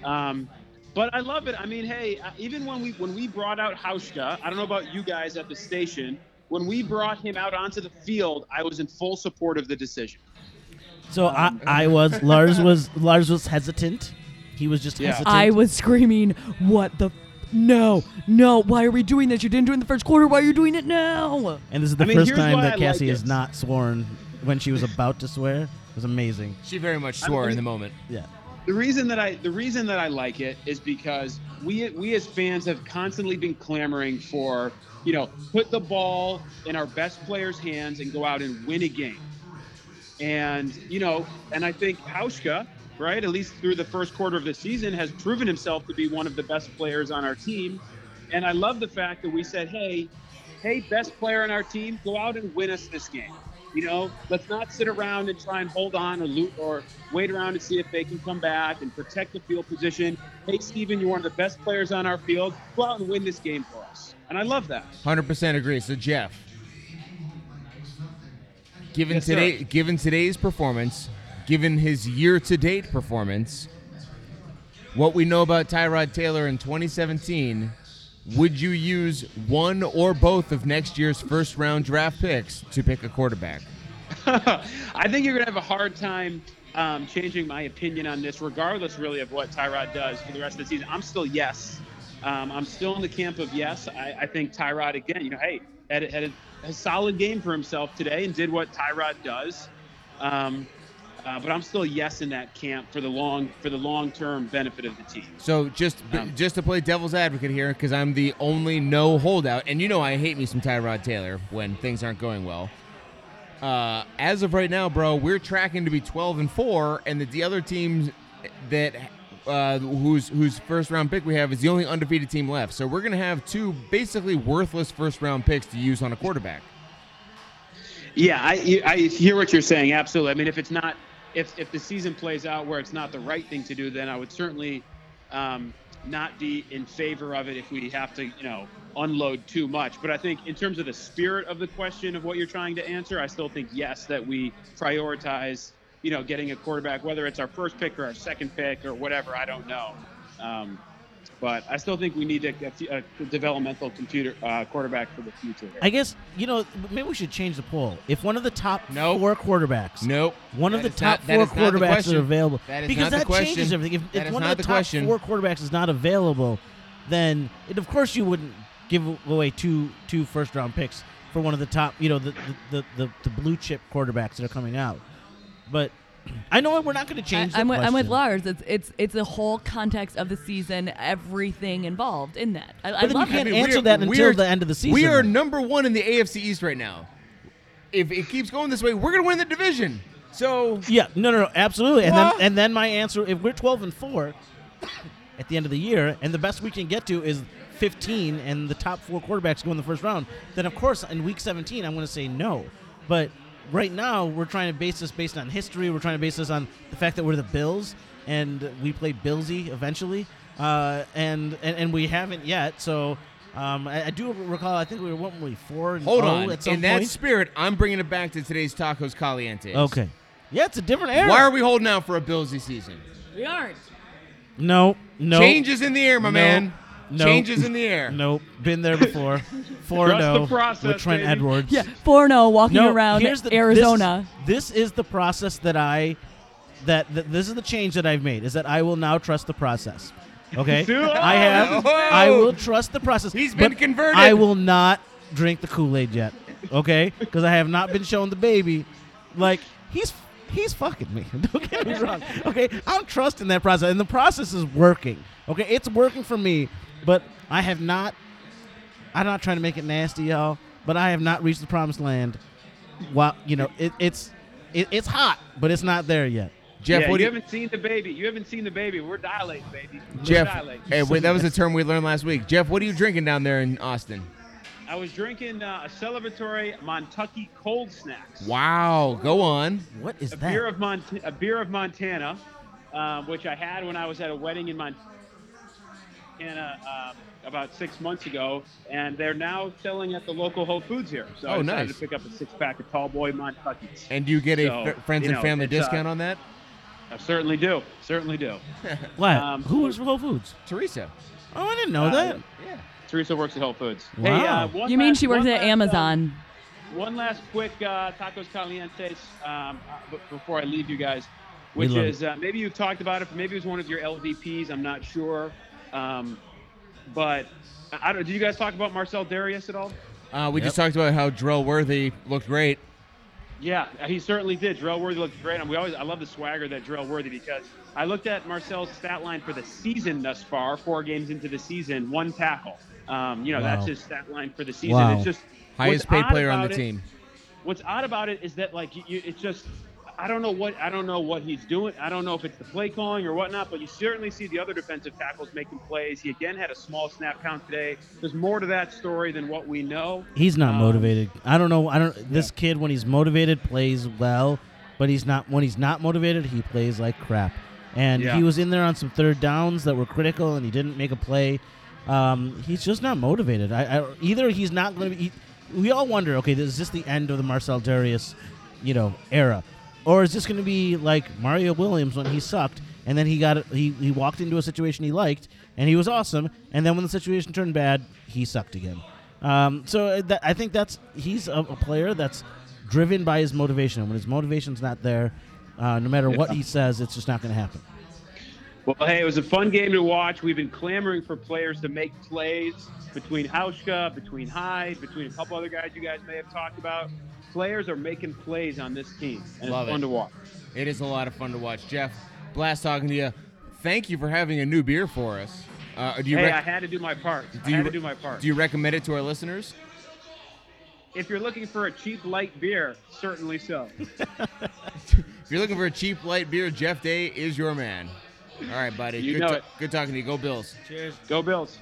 Um, but I love it. I mean, hey, uh, even when we when we brought out Hauschka, I don't know about you guys at the station. When we brought him out onto the field, I was in full support of the decision. So I, I was [LAUGHS] Lars was Lars was hesitant. He was just Yeah. hesitant. I was screaming, "What the? F- no, no! Why are we doing this? You didn't do it in the first quarter. Why are you doing it now?" And this is the I mean, first time that I Cassie like has not sworn when she was about to swear. It was amazing. She very much swore in the moment. Yeah. The reason that I the reason that I like it is because we we as fans have constantly been clamoring for you know put the ball in our best players' hands and go out and win a game. And you know, and I think Hauschka, right, at least through the first quarter of the season, has proven himself to be one of the best players on our team. And I love the fact that we said, hey, hey, best player on our team, go out and win us this game. You know, let's not sit around and try and hold on or loot or wait around to see if they can come back and protect the field position. Hey, Steven, you're one of the best players on our field. Go out and win this game for us. And I love that. 100% agree. So Jeff, given Yes, sir. today, given today's performance, given his year-to-date performance, what we know about Tyrod Taylor in 2017, would you use one or both of next year's first-round draft picks to pick a quarterback? [LAUGHS] I think you're going to have a hard time um, changing my opinion on this, regardless, really, of what Tyrod does for the rest of the season. I'm still yes. Um, I'm still in the camp of yes. I, I think Tyrod, again, you know, hey, had, a- had a, a solid game for himself today and did what Tyrod does. Um, uh, but I'm still yes in that camp for the long for the long term benefit of the team. So just Um, just to play devil's advocate here, because I'm the only no holdout, and you know I hate me some Tyrod Taylor when things aren't going well. Uh, as of right now, bro, we're tracking to be 12 and four, and that the other teams that uh, whose whose first round pick we have is the only undefeated team left. So we're gonna have two basically worthless first round picks to use on a quarterback. Yeah, I, I hear what you're saying. Absolutely. I mean, if it's not, if if the season plays out where it's not the right thing to do, then I would certainly um, not be in favor of it if we have to, you know, unload too much. But I think in terms of the spirit of the question of what you're trying to answer, I still think yes that we prioritize, you know, getting a quarterback, whether it's our first pick or our second pick or whatever. I don't know. Um, but I still think we need a, a, a developmental computer uh, quarterback for the future. here. I guess you know maybe we should change the poll. If one of the top Nope. four quarterbacks, Nope. one of That the top not- four is not the quarterbacks question. are available, That is because not the that question. changes everything. If, if one of the, the top question. four quarterbacks is not available, then it, of course you wouldn't give away two two first round picks for one of the top, you know, the the, the, the, the blue chip quarterbacks that are coming out. But I know we're not going to change. I, the am with, I'm with. Lars. It's it's it's the whole context of the season, everything involved in that. I, I But then love you can't it. I mean, answer we are- that until are- the end of the season. We are number one in the AFC East right now. If it keeps going this way, we're gonna win the division. So Yeah, no, no, no, absolutely. And then and then my answer: if we're twelve and four at the end of the year, and the best we can get to is fifteen, and the top four quarterbacks go in the first round, then of course in week seventeen I'm going to say no. But right now we're trying to base this based on history. We're trying to base this on the fact that we're the Bills and we play Billsy eventually, uh, and, and and we haven't yet. So. Um, I, I do recall. I think we were what were we four and hold oh on. at some In that spirit, I'm bringing it back to today's tacos calientes. okay. Yeah, it's a different era. Why are we holding out for a Billsy season? We aren't. No, no. Changes in the air, my No. man. No. Changes in the air. Nope. Been there before. [LAUGHS] 4 Trust the 0 process, with Trent baby. Edwards. Yeah, 4 0 walking no, around here's the, Arizona. This, this is the process that I that, that this is the change that I've made is that I will now trust the process. Okay, [LAUGHS] Dude. I have. Oh. I will trust the process. He's been but converted. I will not drink the Kool Aid yet. Okay, because I have not been shown the baby. Like he's he's fucking me. [LAUGHS] Don't get me wrong. Okay, I'm trusting that process, and the process is working. Okay, it's working for me, but I have not. I'm not trying to make it nasty, y'all, but I have not reached the promised land. While you know, it, it's it, it's hot, but it's not there yet. Jeff, yeah, what you you, haven't seen the baby. You haven't seen the baby. We're dilating, baby. We're Jeff? dilating. Hey, wait, that was a term we learned last week. Jeff, what are you drinking down there in Austin? I was drinking uh, a celebratory Montucky cold snacks. Wow, go on. What is a that? beer of Mont- a beer of Montana, um, which I had when I was at a wedding in Montana um, about six months ago, and they're now selling at the local Whole Foods here. So Oh, I decided nice. to pick up a six pack of Tall Boy Montuckies. And do you get a So, f- friends you and know, family it's, uh, discount on that? I certainly do, certainly do. [LAUGHS] what? um, Who was for Whole Foods? Teresa. Oh, I didn't know Uh, that. Yeah. Teresa works at Whole Foods. Hey, Wow. uh, one You mean last- she works at last, um, Amazon? One last quick uh, tacos calientes um, uh, before I leave you guys, which is uh, maybe you've talked about it, but maybe it was one of your LVPs. I'm not sure, um, but I I don't. Did you guys talk about Marcell Dareus at all? Uh, we just talked about how Jerel Worthy looked great. Yeah, he certainly did. Jerel Worthy looked great, and we always I love the swagger that Jerel Worthy because I looked at Marcell's stat line for the season thus far, four games into the season, one tackle. Um, you know that's Wow. his stat line for the season. Wow. It's just Highest paid player on the it- team. what's odd about it is that like you, you, it's just I don't know what I don't know what he's doing. I don't know if it's the play calling or whatnot, but you certainly see the other defensive tackles making plays. He again had a small snap count today. There's more to that story than what we know. He's not Um, motivated. I don't know. I don't. This kid, when he's motivated, plays well, but he's not. When he's not motivated, he plays like crap. And Yeah. he was in there on some third downs that were critical, and he didn't make a play. Um, he's just not motivated. I, I either he's not going to be. He, we all wonder, okay, is this the end of the Marcell Dareus, you know, era, or is this going to be like Mario Williams when he sucked, and then he got he he walked into a situation he liked, and he was awesome, and then when the situation turned bad, he sucked again. Um, so uh, that, I think that's he's a, a player that's driven by his motivation. And when his motivation's not there, uh, no matter what he says, it's just not going to happen. Well, hey, it was a fun game to watch. We've been clamoring for players to make plays between Hauschka, between Hyde, between a couple other guys you guys may have talked about. Players are making plays on this team, and Love it's fun it. to watch. It is a lot of fun to watch. Jeff, blast talking to you. Thank you for having a new beer for us. Uh, do you Hey, rec- I had to do my part. I do you had to do my part. do you recommend it to our listeners? if you're looking for a cheap light beer, certainly so. [LAUGHS] If you're looking for a cheap light beer, Jeff Day is your man. All right, buddy. You good, know ta- it. good talking to you. Go Bills. Cheers. Go Bills.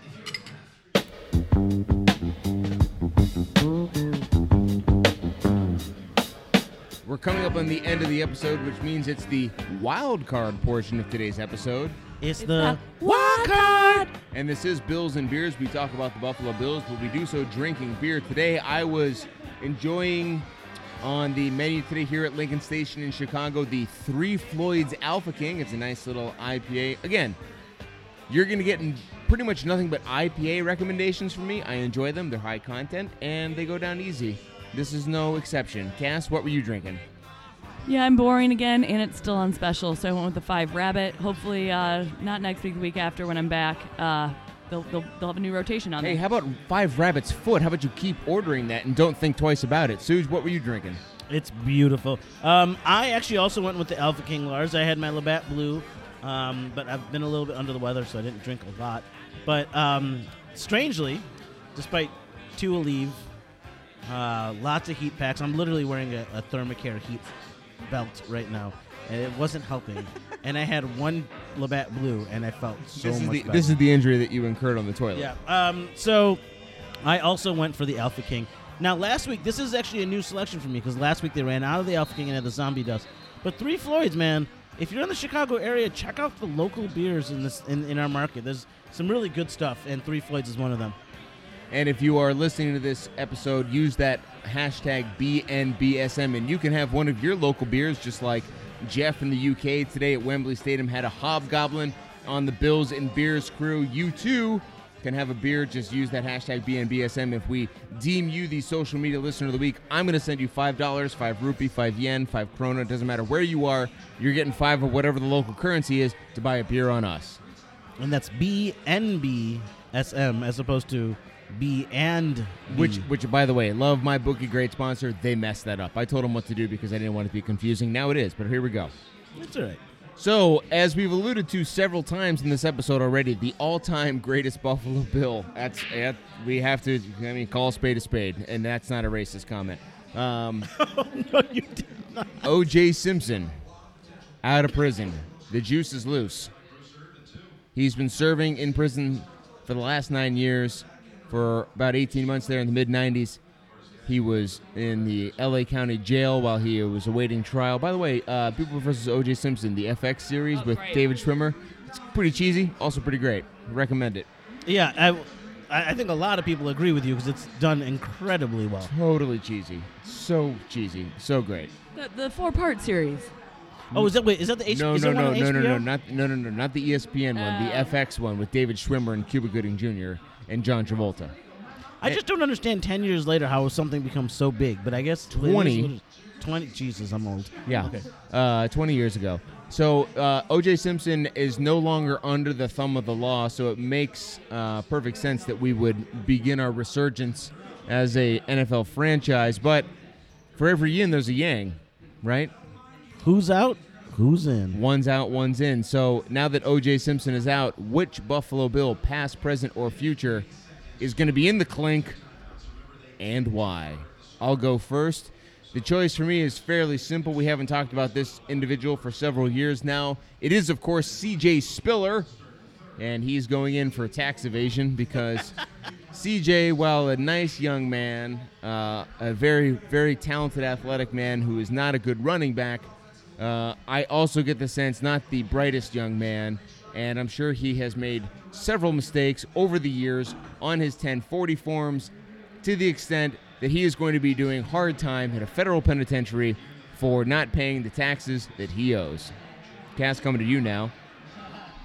Coming up on the end of the episode, which means it's the wild card portion of today's episode. It's the the wild card. And this is Bills and Beers. We talk about the Buffalo Bills, but we do so drinking beer. Today, I was enjoying on the menu today here at Lincoln Station in Chicago the Three Floyds Alpha King. It's a nice little IPA. Again, you're going to get pretty much nothing but IPA recommendations from me. I enjoy them, they're high content, and they go down easy. This is no exception. Cass, what were you drinking? Yeah, I'm boring again, and it's still on special, so I went with the five rabbit. Hopefully, uh, not next week, the week after when I'm back. Uh, they'll, they'll, they'll have a new rotation on Hey, there. how about Five Rabbits Foot? How about you keep ordering that and don't think twice about it? Suge, what were you drinking? It's beautiful. Um, I actually also went with the Alpha King Lars. I had my Labatt Blue, um, but I've been a little bit under the weather, so I didn't drink a lot. But um, strangely, despite two leave, uh, lots of heat packs. I'm literally wearing a, a Thermacare heat belt right now, and it wasn't helping. [LAUGHS] and I had one Labatt Blue, and I felt so this is much the better. this is the injury that you incurred on the toilet. Yeah. Um, so I also went for the Alpha King. Now, last week, this is actually a new selection for me because last week they ran out of the Alpha King and had the Zombie Dust. But Three Floyds, man, if you're in the Chicago area, check out the local beers in this in, in our market. There's some really good stuff, and Three Floyds is one of them. And if you are listening to this episode, use that hashtag BNBSM, and you can have one of your local beers, just like Jeff in the UK today at Wembley Stadium had a hobgoblin on the Bills and Beers crew. You too can have a beer. Just use that hashtag BNBSM. If we deem you the social media listener of the week, I'm going to send you $5, 5 rupee, 5 yen, 5 krona. It doesn't matter where you are. You're getting 5 of whatever the local currency is to buy a beer on us. And that's B N B S M as opposed to B and B. Which, which, by the way, love my bookie great sponsor. They messed that up. I told them what to do because I didn't want it to be confusing. Now it is, but here we go. That's all right. So, as we've alluded to several times in this episode already, the all-time greatest Buffalo Bill. That's that, we have to. I mean, call a spade a spade, and that's not a racist comment. Um, [LAUGHS] no, you did not. O.J. Simpson, out of prison. The juice is loose. He's been serving in prison for the last nine years, for about 18 months there in the mid 90s. He was in the LA County Jail while he was awaiting trial. By the way, uh, People vs. O.J. Simpson, the FX series Oh, with great. David Schwimmer, it's pretty cheesy, also pretty great. Recommend it. Yeah, I, I I think a lot of people agree with you because it's done incredibly well. Totally cheesy. So cheesy. So great. The, the four part series. Oh, is that wait? Is that the H- No, is no, no, one no, on no, HBO? no, not no, no, no, not the ESPN one, the Oh. FX one with David Schwimmer and Cuba Gooding Jr. and John Travolta. I just don't understand. Ten years later, how something becomes so big. But I guess it is 20. what it is. Twenty. Jesus, I'm old. Yeah, Okay. uh, 20 years ago. So uh, O.J. Simpson is no longer under the thumb of the law, so it makes uh, perfect sense that we would begin our resurgence as a NFL franchise. But for every yin, there's a yang, right? Who's out? Who's in? One's out, one's in. So now that O.J. Simpson is out, which Buffalo Bill, past, present, or future, is going to be in the clink and why? I'll go first. The choice for me is fairly simple. We haven't talked about this individual for several years now. It is, of course, CJ Spiller, and he's going in for tax evasion because [LAUGHS] CJ, while a nice young man, uh, a very, very talented athletic man who is not a good running back, uh, I also get the sense not the brightest young man, and I'm sure he has made several mistakes over the years on his 1040 forms to the extent that he is going to be doing hard time at a federal penitentiary for not paying the taxes that he owes. Cass coming to you now.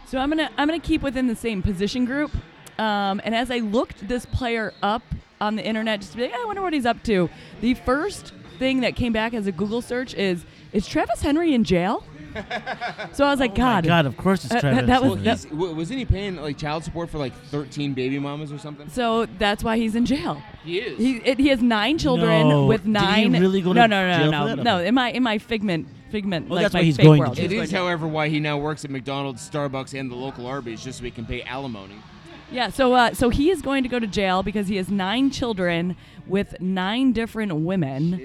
So I'm gonna I'm gonna keep within the same position group. Um, and as I looked this player up on the internet, just to be like, "Eh, I wonder what he's up to. The first thing that came back as a Google search is, is Travis Henry in jail? so I was like, [LAUGHS] Oh my God, God, of course it's Uh, Travis. that was- Well, that- he's, w- wasn't he paying like child support for like 13 baby mamas or something? So that's why he's in jail. He is. He it, he has nine children No. with Did he nine. really go no, to no, no, jail no, for that? no. Okay. In my in my figment figment Well, like that's my why he's fake going to world. jail. it he's is, going to- however, why he now works at McDonald's, Starbucks, and the local Arby's just so he can pay alimony. Yeah, so uh, so he is going to go to jail because he has nine children with nine different women,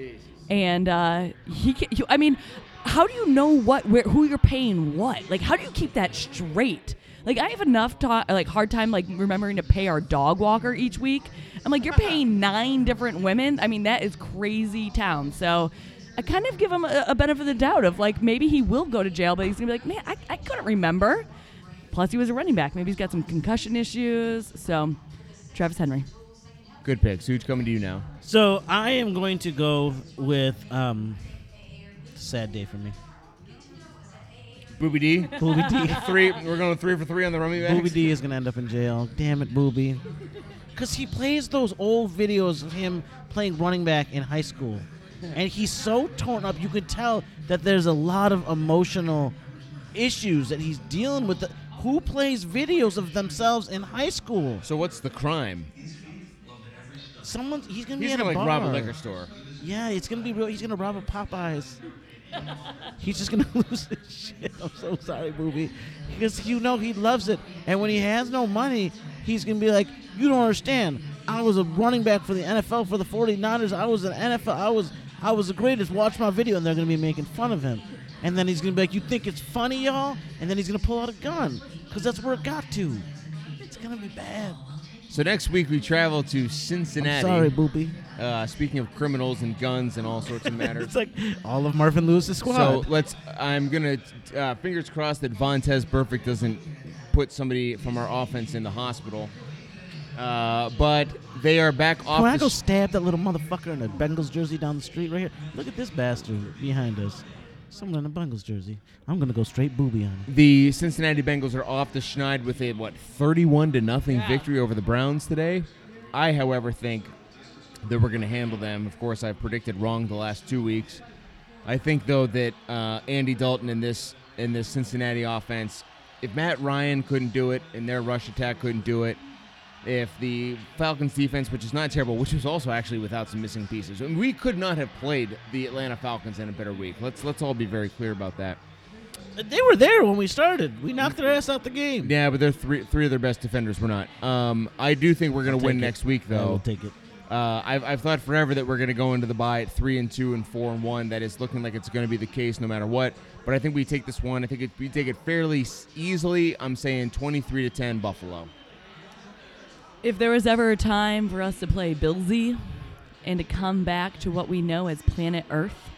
and uh, he, ca he. I mean, how do you know what where who you're paying what? Like, how do you keep that straight? Like, I have enough to, like hard time like remembering to pay our dog walker each week. I'm like, you're paying [LAUGHS] nine different women. I mean, that is crazy town. So. I kind of give him a, a benefit of the doubt of like maybe he will go to jail, but he's gonna be like, man, I, I couldn't remember. Plus, he was a running back. Maybe he's got some concussion issues. So, Travis Henry. Good pick. Who's coming to you now. So I am going to go with um, sad day for me. Booby D. Booby D. [LAUGHS] three. We're going three for three on the rummy bags. Booby D is gonna end up in jail. Damn it, Booby. Because he plays those old videos of him playing running back in high school, and he's so torn up. You could tell that there's a lot of emotional issues that he's dealing with. Who plays videos of themselves in high school? So what's the crime? Someone he's gonna He's be at gonna a like bar. rob a liquor store. Yeah, it's gonna be real. He's gonna rob a Popeyes. [LAUGHS] He's just gonna [LAUGHS] lose his shit. I'm so sorry, Booby, because you know he loves it, and when he has no money, he's gonna be like, "You don't understand. I was a running back for the NFL for the 49ers. I was an NFL. I was I was the greatest. Watch my video." And they're gonna be making fun of him, and then he's gonna be like, "You think it's funny, y'all?" And then he's gonna pull out a gun, because that's where it got to. It's gonna be bad. So next week we travel to I'm Cincinnati. sorry, Booby. Uh, speaking of criminals and guns and all sorts of [LAUGHS] matters. It's like all of Marvin Lewis's squad. So let's. I'm gonna uh, fingers crossed that Vontaze Burfict doesn't put somebody from our offense in the hospital. Uh, but they are back off. Can I go sh- stab that little motherfucker in a Bengals jersey down the street right here? Look at this bastard behind us. Someone in a Bengals jersey. I'm gonna go straight booby on him. the Cincinnati Bengals are off the schneid with a what 31 to nothing victory over the Browns today. I, however, think that we're going to handle them. Of course, I've predicted wrong the last two weeks. I think though that uh, Andy Dalton in this in this Cincinnati offense, if Matt Ryan couldn't do it and their rush attack couldn't do it, if the Falcons defense, which is not terrible, which was also actually without some missing pieces, and we could not have played the Atlanta Falcons in a better week. Let's let's all be very clear about that. They were there when we started. We knocked their ass out the game. Yeah, but they're three three of their best defenders were not. Um, I do think we're going to win it. next week though. take it. Uh, I've, I've thought forever that we're going to go into the bye at three and two and four and one. That is looking like it's going to be the case no matter what. But I think we take this one. I think it, we take it fairly easily. I'm saying 23 to 10 Buffalo. If there was ever a time for us to play Billsy and to come back to what we know as planet Earth,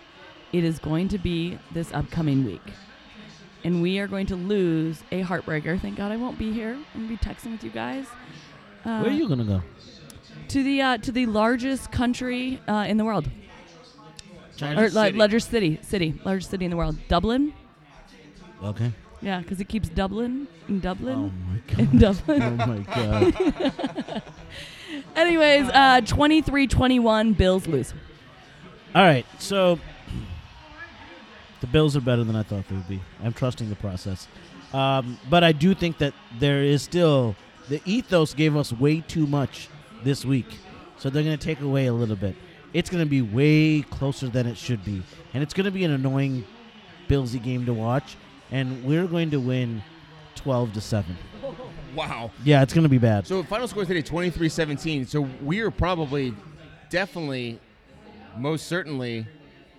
it is going to be this upcoming week. And we are going to lose a heartbreaker. Thank God I won't be here. I'm going to be texting with you guys. Uh, Where are you gonna go? To the uh, to the largest country uh, in the world, China. or la- largest city, city, largest city in the world, Dublin. Okay. Yeah, because it keeps Dublin and Oh Dublin my and god. Dublin. oh my god. [LAUGHS] Anyways, uh, 23-21, Bills lose. All right, so the Bills are better than I thought they would be. I'm trusting the process, um, but I do think that there is still the ethos gave us way too much this week, so they're going to take away a little bit. It's going to be way closer than it should be, and it's going to be an annoying Billsy game to watch, and we're going to win twelve to seven. Wow. Yeah, it's going to be bad. So final score today 23-17. So we are probably, definitely, most certainly,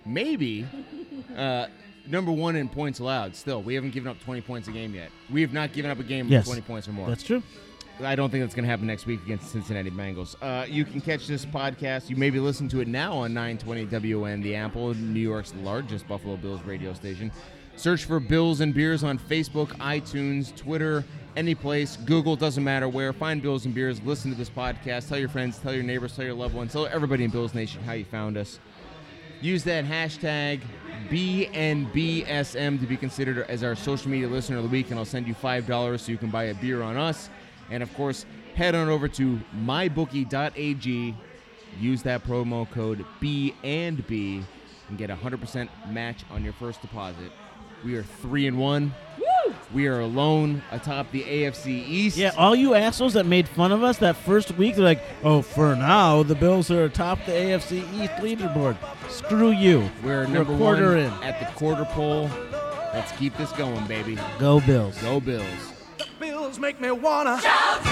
maybe uh, number one in points allowed. Still, we haven't given up 20 points a game yet. We have not given up a game Yes. with 20 points or more. That's true. I don't think that's going to happen next week against the Cincinnati Bengals. Uh, you can catch this podcast. You maybe listen to it now on 920 WN, the Apple, New York's largest Buffalo Bills radio station. Search for Bills and Beers on Facebook, iTunes, Twitter, any place, Google, doesn't matter where. Find Bills and Beers. Listen to this podcast. Tell your friends, tell your neighbors, tell your loved ones, tell everybody in Bills Nation how you found us. Use that hashtag BNBSM to be considered as our social media listener of the week, and I'll send you $5 so you can buy a beer on us. And of course, head on over to mybookie.ag. Use that promo code B and B and get a 100% match on your first deposit. We are 3 and 1. We are alone atop the AFC East. Yeah, all you assholes that made fun of us that first week, they're like, "Oh, for now, the Bills are atop the AFC East leaderboard." Screw you. We're You're number a quarter one in. at the quarter pole. Let's keep this going, baby. Go Bills. Go Bills. The Bills make me wanna Shout!